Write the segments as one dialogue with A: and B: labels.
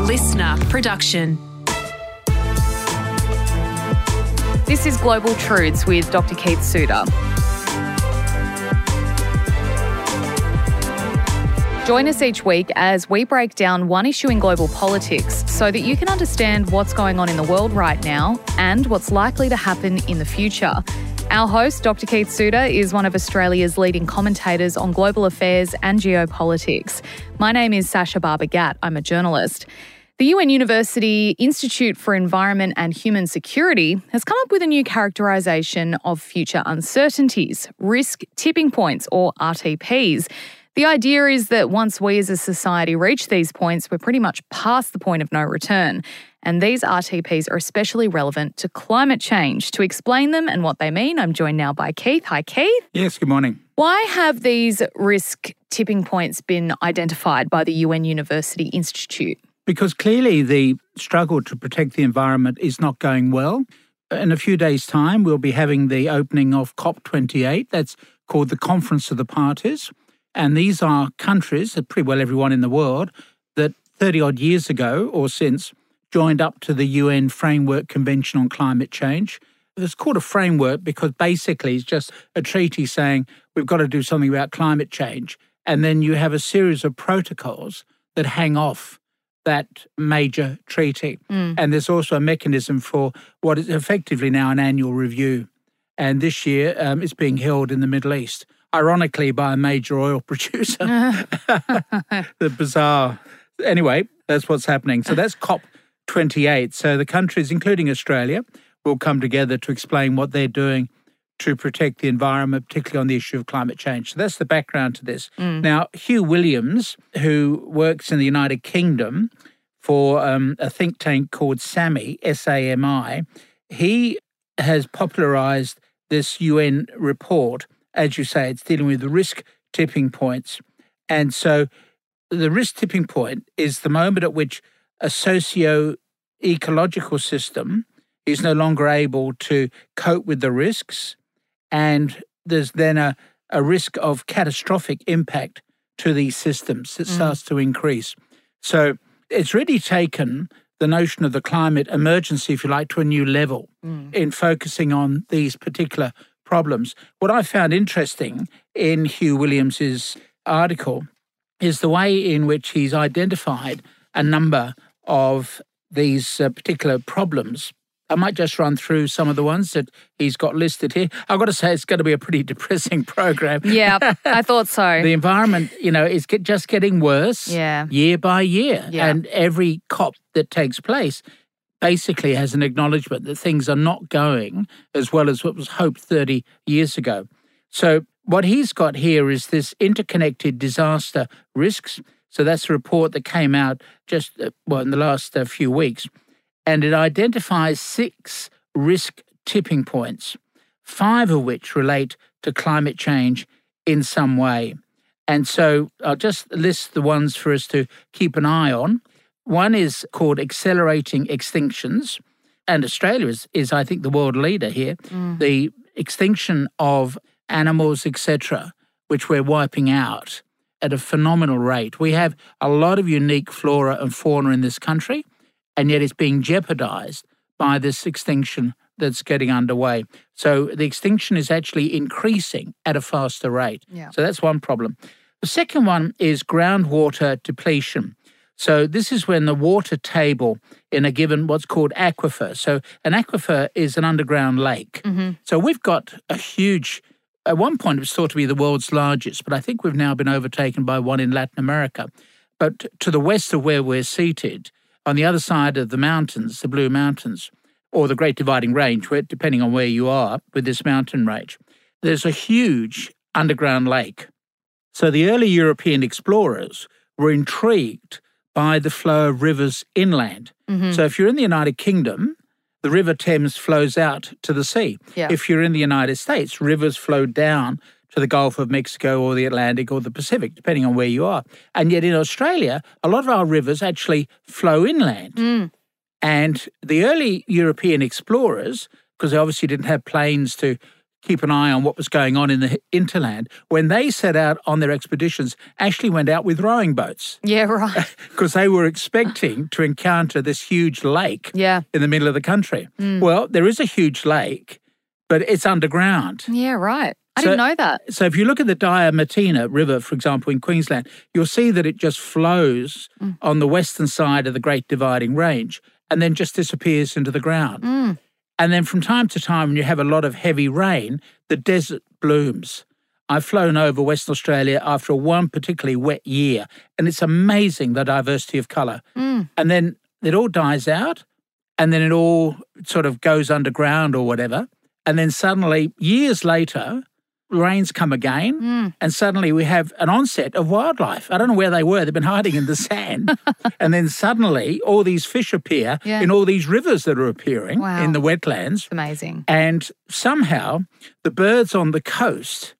A: listener production.
B: This is Global Truths with Dr. Keith Suter. Join us each week as we break down one issue in global politics so that you can understand what's going on in the world right now and what's likely to happen in the future. Our host, Dr. Keith Suter, is one of Australia's leading commentators on global affairs and geopolitics. My name is Sasha Barber Gatt. I'm a journalist. The UN University Institute for Environment and Human Security has come up with a new characterisation of future uncertainties, risk tipping points, or RTPs. The idea is that once we as a society reach these points, we're pretty much past the point of no return. And these RTPs are especially relevant to climate change. To explain them and what they mean, I'm joined now by Keith. Hi, Keith.
C: Yes, good morning.
B: Why have these risk tipping points been identified by the UN University Institute?
C: Because clearly the struggle to protect the environment is not going well. In a few days' time, we'll be having the opening of COP28. That's called the Conference of the Parties. And these are countries, pretty well everyone in the world, that 30 odd years ago or since joined up to the UN Framework Convention on Climate Change. It's called a framework because basically it's just a treaty saying we've got to do something about climate change. And then you have a series of protocols that hang off that major treaty. Mm. And there's also a mechanism for what is effectively now an annual review. And this year um, it's being held in the Middle East ironically by a major oil producer. the bizarre. Anyway, that's what's happening. So that's COP28. So the countries, including Australia, will come together to explain what they're doing to protect the environment, particularly on the issue of climate change. So that's the background to this. Mm. Now, Hugh Williams, who works in the United Kingdom for um, a think tank called SAMI, S A M I, he has popularized this UN report as you say, it's dealing with the risk tipping points. And so the risk tipping point is the moment at which a socio ecological system is no longer able to cope with the risks. And there's then a, a risk of catastrophic impact to these systems that mm. starts to increase. So it's really taken the notion of the climate emergency, if you like, to a new level mm. in focusing on these particular problems. What I found interesting in Hugh Williams's article is the way in which he's identified a number of these uh, particular problems. I might just run through some of the ones that he's got listed here. I've got to say, it's going to be a pretty depressing program.
B: Yeah, I thought so.
C: the environment, you know, is just getting worse
B: yeah.
C: year by year.
B: Yeah.
C: And every COP that takes place basically has an acknowledgement that things are not going as well as what was hoped 30 years ago. So, what he's got here is this interconnected disaster risks. So, that's a report that came out just, uh, well, in the last uh, few weeks. And it identifies six risk tipping points, five of which relate to climate change in some way. And so I'll just list the ones for us to keep an eye on. One is called Accelerating Extinctions, and Australia is, is I think, the world leader here. Mm. The extinction of animals, etc., which we're wiping out at a phenomenal rate. We have a lot of unique flora and fauna in this country, and yet it's being jeopardized by this extinction that's getting underway. So the extinction is actually increasing at a faster rate.
B: Yeah.
C: So that's one problem. The second one is groundwater depletion. So this is when the water table in a given what's called aquifer. So an aquifer is an underground lake.
B: Mm-hmm.
C: So we've got a huge. At one point, it was thought to be the world's largest, but I think we've now been overtaken by one in Latin America. But to the west of where we're seated, on the other side of the mountains, the Blue Mountains, or the Great Dividing Range, where, depending on where you are with this mountain range, there's a huge underground lake. So the early European explorers were intrigued by the flow of rivers inland.
B: Mm-hmm.
C: So if you're in the United Kingdom, the River Thames flows out to the sea.
B: Yeah.
C: If you're in the United States, rivers flow down to the Gulf of Mexico or the Atlantic or the Pacific, depending on where you are. And yet in Australia, a lot of our rivers actually flow inland.
B: Mm.
C: And the early European explorers, because they obviously didn't have planes to keep an eye on what was going on in the hinterland, when they set out on their expeditions, actually went out with rowing boats.
B: Yeah, right.
C: Because they were expecting to encounter this huge lake
B: Yeah.
C: in the middle of the country. Well, there is a huge lake, but it's underground.
B: Yeah, right. I
C: So-
B: didn't know that.
C: So if you look at the Diamantina River, for example, in Queensland, you'll see that it just flows on the western side of the Great Dividing Range and then just disappears into the ground.
B: Mm.
C: And then from time to time, when you have a lot of heavy rain, the desert blooms. I've flown over Western Australia after one particularly wet year, and it's amazing the diversity of colour.
B: Mm.
C: And then it all dies out, and then it all sort of goes underground or whatever. And then suddenly, years later, rains come again,
B: Mm.
C: and suddenly we have an onset of wildlife. I don't know where they were, they've been hiding in the sand. and then suddenly, all these fish appear
B: Yeah.
C: in all these rivers that are appearing
B: Wow.
C: in the wetlands.
B: Amazing.
C: And somehow, the birds on the coast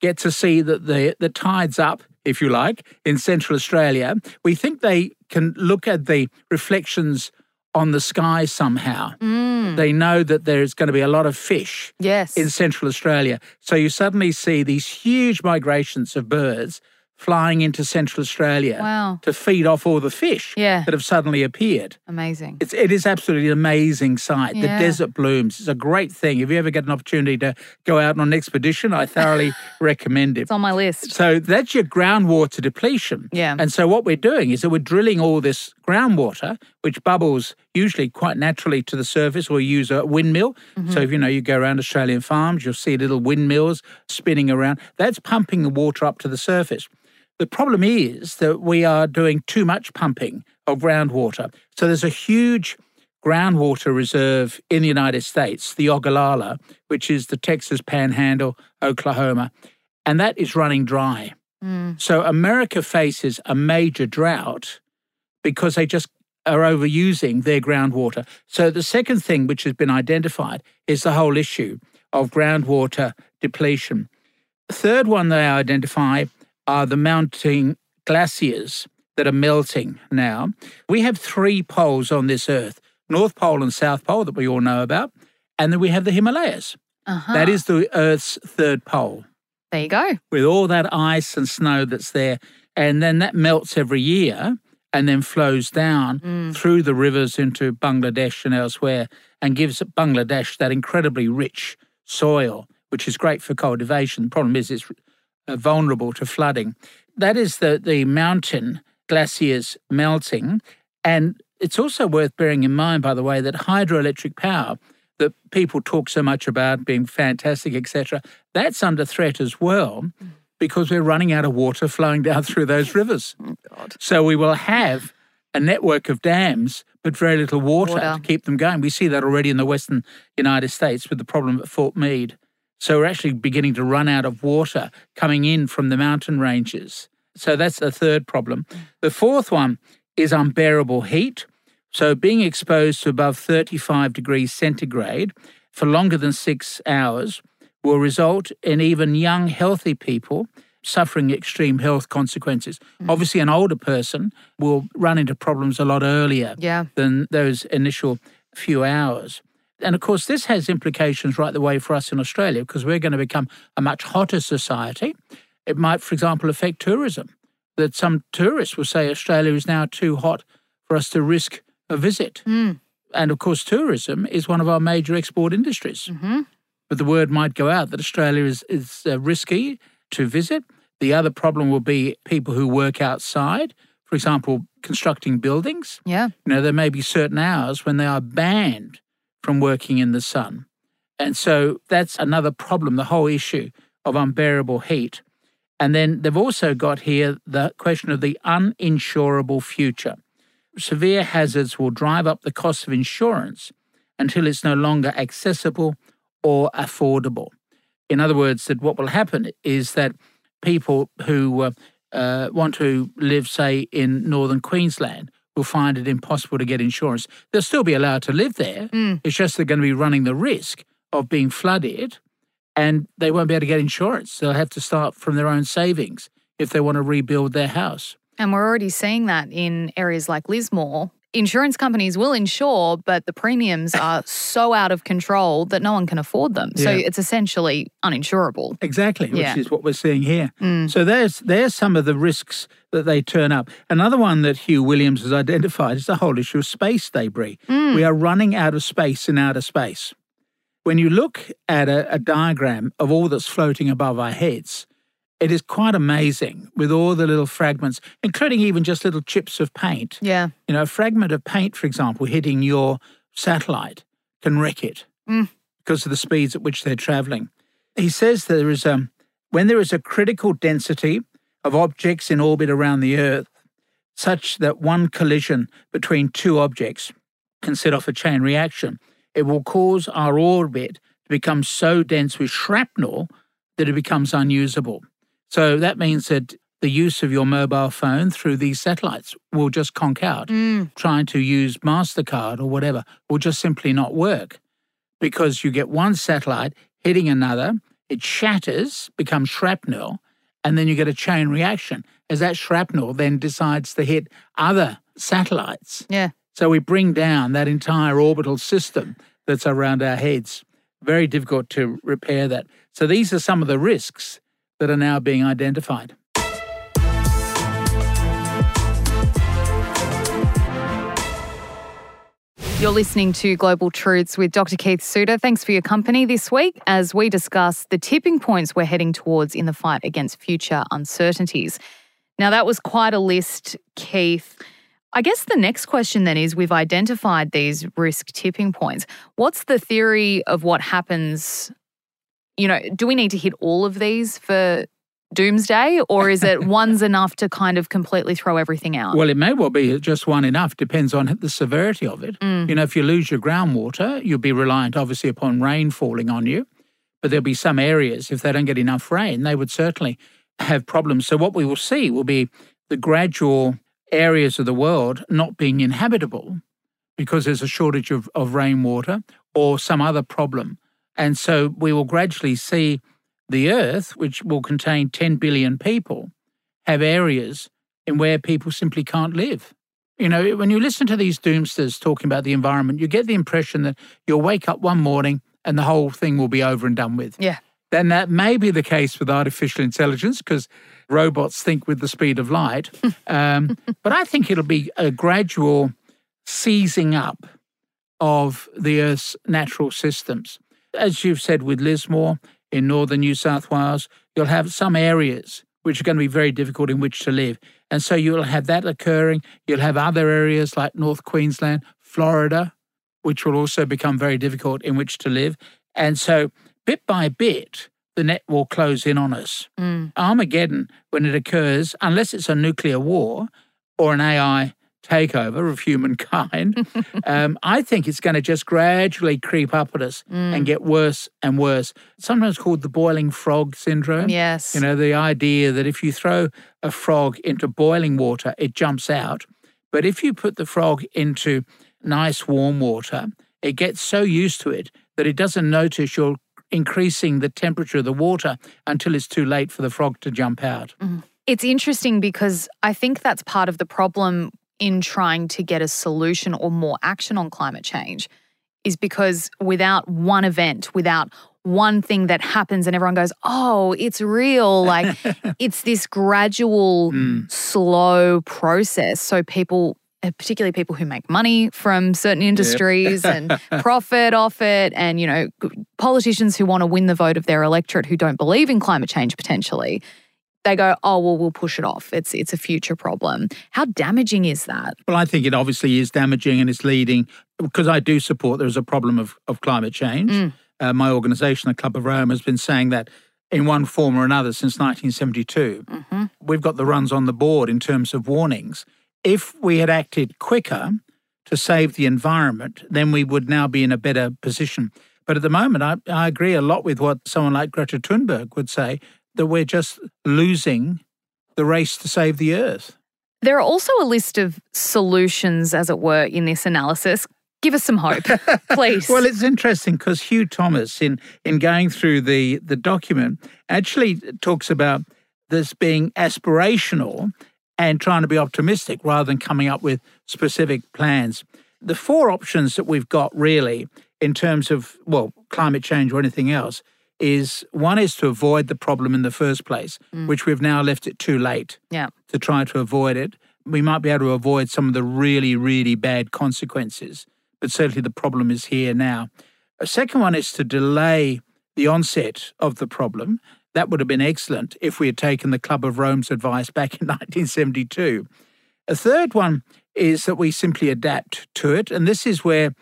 C: get to see that the, the tide's up, if you like, in Central Australia. We think they can look at the reflections on the sky somehow.
B: Mm.
C: They know that there's going to be a lot of fish
B: Yes.
C: in Central Australia. So you suddenly see these huge migrations of birds flying into Central Australia
B: Wow.
C: to feed off all the fish
B: Yeah.
C: that have suddenly appeared.
B: Amazing.
C: It's, it is absolutely an amazing sight.
B: Yeah.
C: The desert blooms. It's a great thing. If you ever get an opportunity to go out on an expedition, I thoroughly recommend it.
B: It's on my list.
C: So that's your groundwater depletion.
B: Yeah.
C: And so what we're doing is that we're drilling all this groundwater, which bubbles usually quite naturally to the surface, or use a windmill. So if you know you go around Australian farms, you'll see little windmills spinning around. That's pumping the water up to the surface. The problem is that we are doing too much pumping of groundwater. So there's a huge groundwater reserve in the United States, the Ogallala, which is the Texas Panhandle, Oklahoma, and that is running dry.
B: Mm.
C: So America faces a major drought because they just are overusing their groundwater. So the second thing which has been identified is the whole issue of groundwater depletion. The third one they identify are the mounting glaciers that are melting now. We have three poles on this earth North Pole and South Pole that we all know about. And then we have the Himalayas.
B: Uh-huh.
C: That is the Earth's third pole
B: There you go.
C: with all that ice and snow that's there. And then that melts every year and then flows down
B: Mm.
C: through the rivers into Bangladesh and elsewhere and gives Bangladesh that incredibly rich soil, which is great for cultivation. The problem is it's uh, vulnerable to flooding. That is the, the mountain glaciers melting. And it's also worth bearing in mind, by the way, that hydroelectric power that people talk so much about being fantastic, etc., that's under threat as well because we're running out of water flowing down through those rivers.
B: Oh, God.
C: So we will have a network of dams, but very little water,
B: Water.
C: to keep them going. We see that already in the Western United States with the problem at Fort Meade. So we're actually beginning to run out of water coming in from the mountain ranges. So that's the third problem. The fourth one is unbearable heat. So being exposed to above 35 degrees centigrade for longer than six hours will result in even young, healthy people suffering extreme health consequences. Obviously, an older person will run into problems a lot earlier
B: Yeah.
C: than those initial few hours. And of course, this has implications right the way for us in Australia because we're going to become a much hotter society. It might, for example, affect tourism. That some tourists will say Australia is now too hot for us to risk a visit.
B: Mm.
C: And of course, tourism is one of our major export industries.
B: hmm
C: But the word might go out that Australia is, is uh, risky to visit. The other problem will be people who work outside, for example, constructing buildings.
B: Yeah.
C: You know, there may be certain hours when they are banned from working in the sun. And so that's another problem, the whole issue of unbearable heat. And then they've also got here the question of the uninsurable future. Severe hazards will drive up the cost of insurance until it's no longer accessible or affordable. In other words, that what will happen is that people who uh, uh, want to live, say, in northern Queensland will find it impossible to get insurance. They'll still be allowed to live there.
B: Mm.
C: It's just they're going to be running the risk of being flooded and they won't be able to get insurance. They'll have to start from their own savings if they want to rebuild their house.
B: And we're already seeing that in areas like Lismore. Insurance companies will insure, but the premiums are so out of control that no one can afford them. So it's essentially uninsurable.
C: Exactly, which
B: Yeah.
C: is what we're seeing here.
B: Mm.
C: So there's there's some of the risks that they turn up. Another one that Hugh Williams has identified is the whole issue of space debris.
B: Mm.
C: We are running out of space in outer space. When you look at a, a diagram of all that's floating above our heads, it is quite amazing with all the little fragments, including even just little chips of paint.
B: Yeah.
C: You know, a fragment of paint, for example, hitting your satellite can wreck it
B: Mm.
C: because of the speeds at which they're traveling. He says there is a when there is a critical density of objects in orbit around the Earth, such that one collision between two objects can set off a chain reaction, it will cause our orbit to become so dense with shrapnel that it becomes unusable. So that means that the use of your mobile phone through these satellites will just conk out.
B: Mm.
C: Trying to use MasterCard or whatever will just simply not work because you get one satellite hitting another, it shatters, becomes shrapnel, and then you get a chain reaction as that shrapnel then decides to hit other satellites.
B: Yeah.
C: So we bring down that entire orbital system that's around our heads. Very difficult to repair that. So these are some of the risks that are now being identified.
B: You're listening to Global Truths with Dr. Keith Suter. Thanks for your company this week as we discuss the tipping points we're heading towards in the fight against future uncertainties. Now, that was quite a list, Keith. I guess the next question then is we've identified these risk tipping points. What's the theory of what happens? You know, do we need to hit all of these for doomsday, or is it one's enough to kind of completely throw everything out?
C: Well, it may well be just one enough, depends on the severity of it.
B: Mm.
C: You know, if you lose your groundwater, you'll be reliant obviously upon rain falling on you. But there'll be some areas, if they don't get enough rain, they would certainly have problems. So, what we will see will be the gradual areas of the world not being inhabitable because there's a shortage of, of rainwater or some other problem. And so, we will gradually see the Earth, which will contain 10 billion people, have areas in where people simply can't live. You know, when you listen to these doomsters talking about the environment, you get the impression that you'll wake up one morning and the whole thing will be over and done with.
B: Yeah.
C: Then that may be the case with artificial intelligence because robots think with the speed of light. um, but I think it'll be a gradual seizing up of the Earth's natural systems. As you've said with Lismore in northern New South Wales, you'll have some areas which are going to be very difficult in which to live. And so you'll have that occurring. You'll have other areas like North Queensland, Florida, which will also become very difficult in which to live. And so, bit by bit, the net will close in on us.
B: Mm.
C: Armageddon, when it occurs, unless it's a nuclear war or an AI takeover of humankind, um, I think it's going to just gradually creep up at us
B: Mm.
C: and get worse and worse. Sometimes called the boiling frog syndrome.
B: Yes.
C: You know, the idea that if you throw a frog into boiling water, it jumps out. But if you put the frog into nice warm water, it gets so used to it that it doesn't notice you're increasing the temperature of the water until it's too late for the frog to jump out.
B: It's interesting because I think that's part of the problem in trying to get a solution or more action on climate change is because without one event, without one thing that happens and everyone goes, oh, it's real, like it's this gradual,
C: Mm.
B: slow process. So people, uh, particularly people who make money from certain industries and profit off it, and, you know, politicians who want to win the vote of their electorate who don't believe in climate change potentially they go, oh well, we'll push it off. It's it's a future problem. How damaging is that?
C: Well, I think it obviously is damaging and it's leading, because I do support there is a problem of, of climate change.
B: Mm.
C: Uh, my organisation, the Club of Rome, has been saying that in one form or another since 1972.
B: Mm-hmm.
C: We've got the runs on the board in terms of warnings. If we had acted quicker to save the environment, then we would now be in a better position. But at the moment, I, I agree a lot with what someone like Greta Thunberg would say that we're just losing the race to save the earth.
B: There are also a list of solutions, as it were, in this analysis. Give us some hope, please.
C: Well, it's interesting because Hugh Thomas, in in going through the the document, actually talks about this being aspirational and trying to be optimistic rather than coming up with specific plans. The four options that we've got really in terms of, well, climate change or anything else is one is to avoid the problem in the first place, mm. which we've now left it too late
B: yeah.
C: to try to avoid it. We might be able to avoid some of the really, really bad consequences, but certainly the problem is here now. A second one is to delay the onset of the problem. That would have been excellent if we had taken the Club of Rome's advice back in 1972. A third one is that we simply adapt to it. And this is where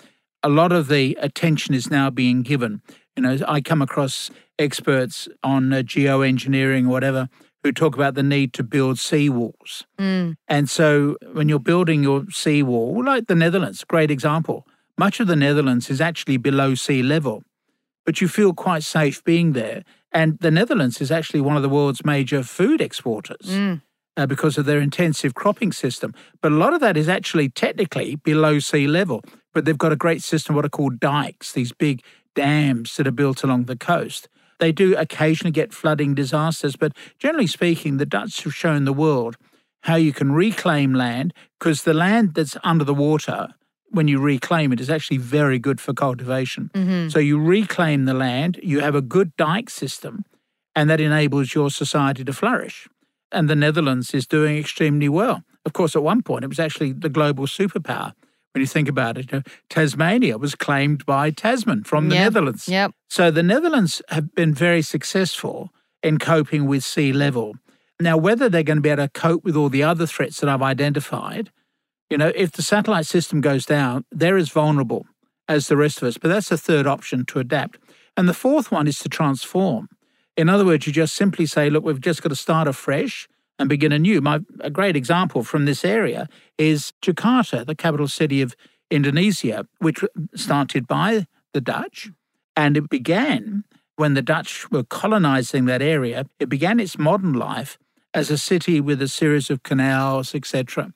C: a lot of the attention is now being given. You know, I come across experts on uh, geoengineering or whatever who talk about the need to build seawalls.
B: Mm.
C: And so when you're building your seawall, like the Netherlands, great example, much of the Netherlands is actually below sea level, but you feel quite safe being there. And the Netherlands is actually one of the world's major food exporters.
B: Mm.
C: Uh, because of their intensive cropping system. But a lot of that is actually technically below sea level. But they've got a great system, what are called dikes, these big dams that are built along the coast. They do occasionally get flooding disasters, but generally speaking, the Dutch have shown the world how you can reclaim land because the land that's under the water, when you reclaim it, is actually very good for cultivation.
B: Mm-hmm.
C: So you reclaim the land, you have a good dike system, and that enables your society to flourish. And the Netherlands is doing extremely well. Of course, at one point, it was actually the global superpower when you think about it. Uh, Tasmania was claimed by Tasman from the
B: yep.
C: Netherlands.
B: Yep.
C: So the Netherlands have been very successful in coping with sea level. Now, whether they're going to be able to cope with all the other threats that I've identified, you know, if the satellite system goes down, they're as vulnerable as the rest of us. But that's the third option to adapt. And the fourth one is to transform. In other words, you just simply say, look, we've just got to start afresh and begin anew. My, a great example from this area is Jakarta, the capital city of Indonesia, which started by the Dutch. And it began when the Dutch were colonizing that area, it began its modern life as a city with a series of canals, etc.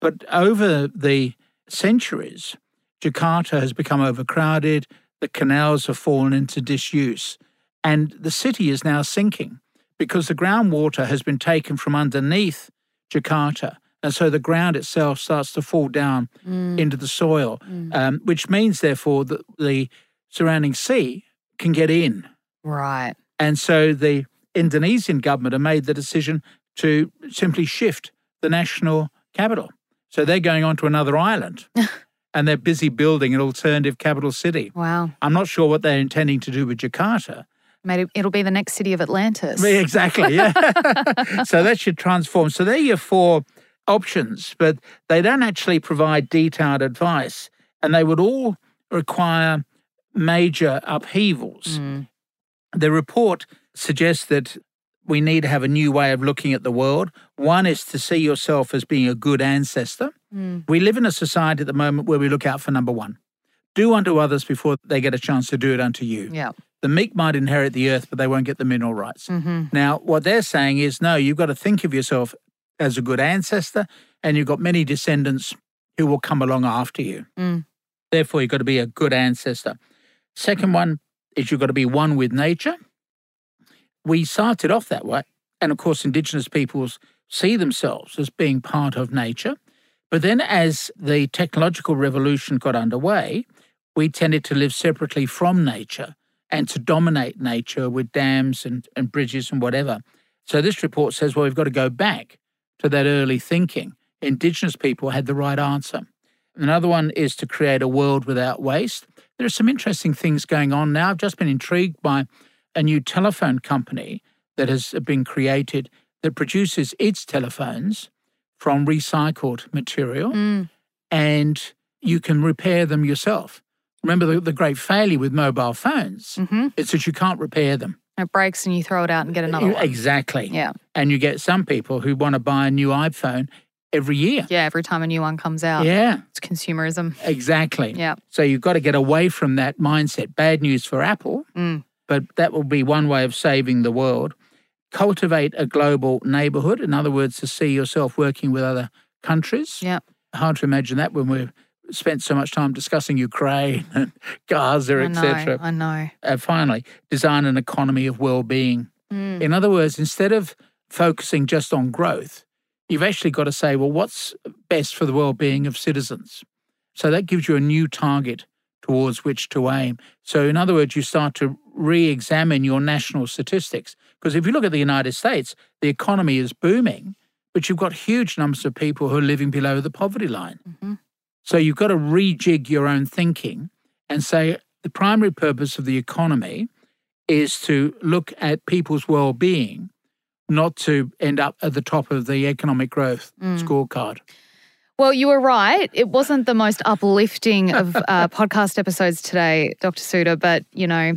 C: But over the centuries, Jakarta has become overcrowded, the canals have fallen into disuse, and the city is now sinking because the groundwater has been taken from underneath Jakarta. And so the ground itself starts to fall down
B: mm.
C: into the soil,
B: mm.
C: um, which means, therefore, that the surrounding sea can get in.
B: Right.
C: And so the Indonesian government have made the decision to simply shift the national capital. So they're going on to another island. and they're busy building an alternative capital city.
B: Wow.
C: I'm not sure what they're intending to do with Jakarta,
B: Maybe it'll be the next city of Atlantis.
C: Exactly, yeah. so that should transform. So there are your four options, but they don't actually provide detailed advice, and they would all require major upheavals.
B: Mm.
C: The report suggests that we need to have a new way of looking at the world. One is to see yourself as being a good ancestor.
B: Mm.
C: We live in a society at the moment where we look out for number one do unto others before they get a chance to do it unto you.
B: Yeah.
C: The meek might inherit the earth, but they won't get the mineral rights.
B: Mm-hmm.
C: Now, what they're saying is no, you've got to think of yourself as a good ancestor, and you've got many descendants who will come along after you.
B: Mm.
C: Therefore, you've got to be a good ancestor. Second one is you've got to be one with nature. We started off that way. And of course, Indigenous peoples see themselves as being part of nature. But then, as the technological revolution got underway, we tended to live separately from nature and to dominate nature with dams and, and bridges and whatever. So this report says, well, we've got to go back to that early thinking. Indigenous people had the right answer. Another one is to create a world without waste. There are some interesting things going on now. I've just been intrigued by a new telephone company that has been created that produces its telephones from recycled material
B: Mm.
C: and you can repair them yourself. Remember the, the great failure with mobile phones?
B: Mm-hmm.
C: It's that you can't repair them.
B: It breaks and you throw it out and get another one.
C: Exactly.
B: Yeah.
C: And you get some people who want to buy a new iPhone every year.
B: Yeah. Every time a new one comes out.
C: Yeah,
B: It's consumerism.
C: exactly.
B: Yeah.
C: So you've got to get away from that mindset. Bad news for Apple,
B: Mm.
C: but that will be one way of saving the world. Cultivate a global neighborhood. In other words, to see yourself working with other countries.
B: Yeah.
C: Hard to imagine that when we've spent so much time discussing Ukraine and Gaza, etc.
B: I know.
C: Uh, finally, design an economy of well being.
B: Mm.
C: In other words, instead of focusing just on growth, you've actually got to say, well, what's best for the well-being of citizens? So that gives you a new target towards which to aim. So, in other words, you start to re examine your national statistics. Because if you look at the United States, the economy is booming, but you've got huge numbers of people who are living below the poverty line. Mm-hmm. So, you've got to rejig your own thinking and say the primary purpose of the economy is to look at people's well being, not to end up at the top of the economic growth mm. scorecard.
B: Well, you were right. It wasn't the most uplifting of uh, podcast episodes today, Dr. Suter, but you know,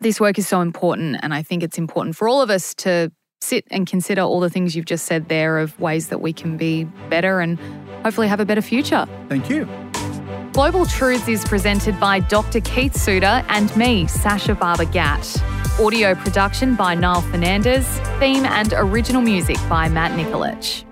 B: this work is so important. And I think it's important for all of us to sit and consider all the things you've just said there of ways that we can be better and hopefully have a better future.
C: Thank you.
B: Global Truths is presented by Dr. Keith Suter and me, Sasha Barber Gatt. Audio production by Niall Fernandez. Theme and original music by Matt Nikolic.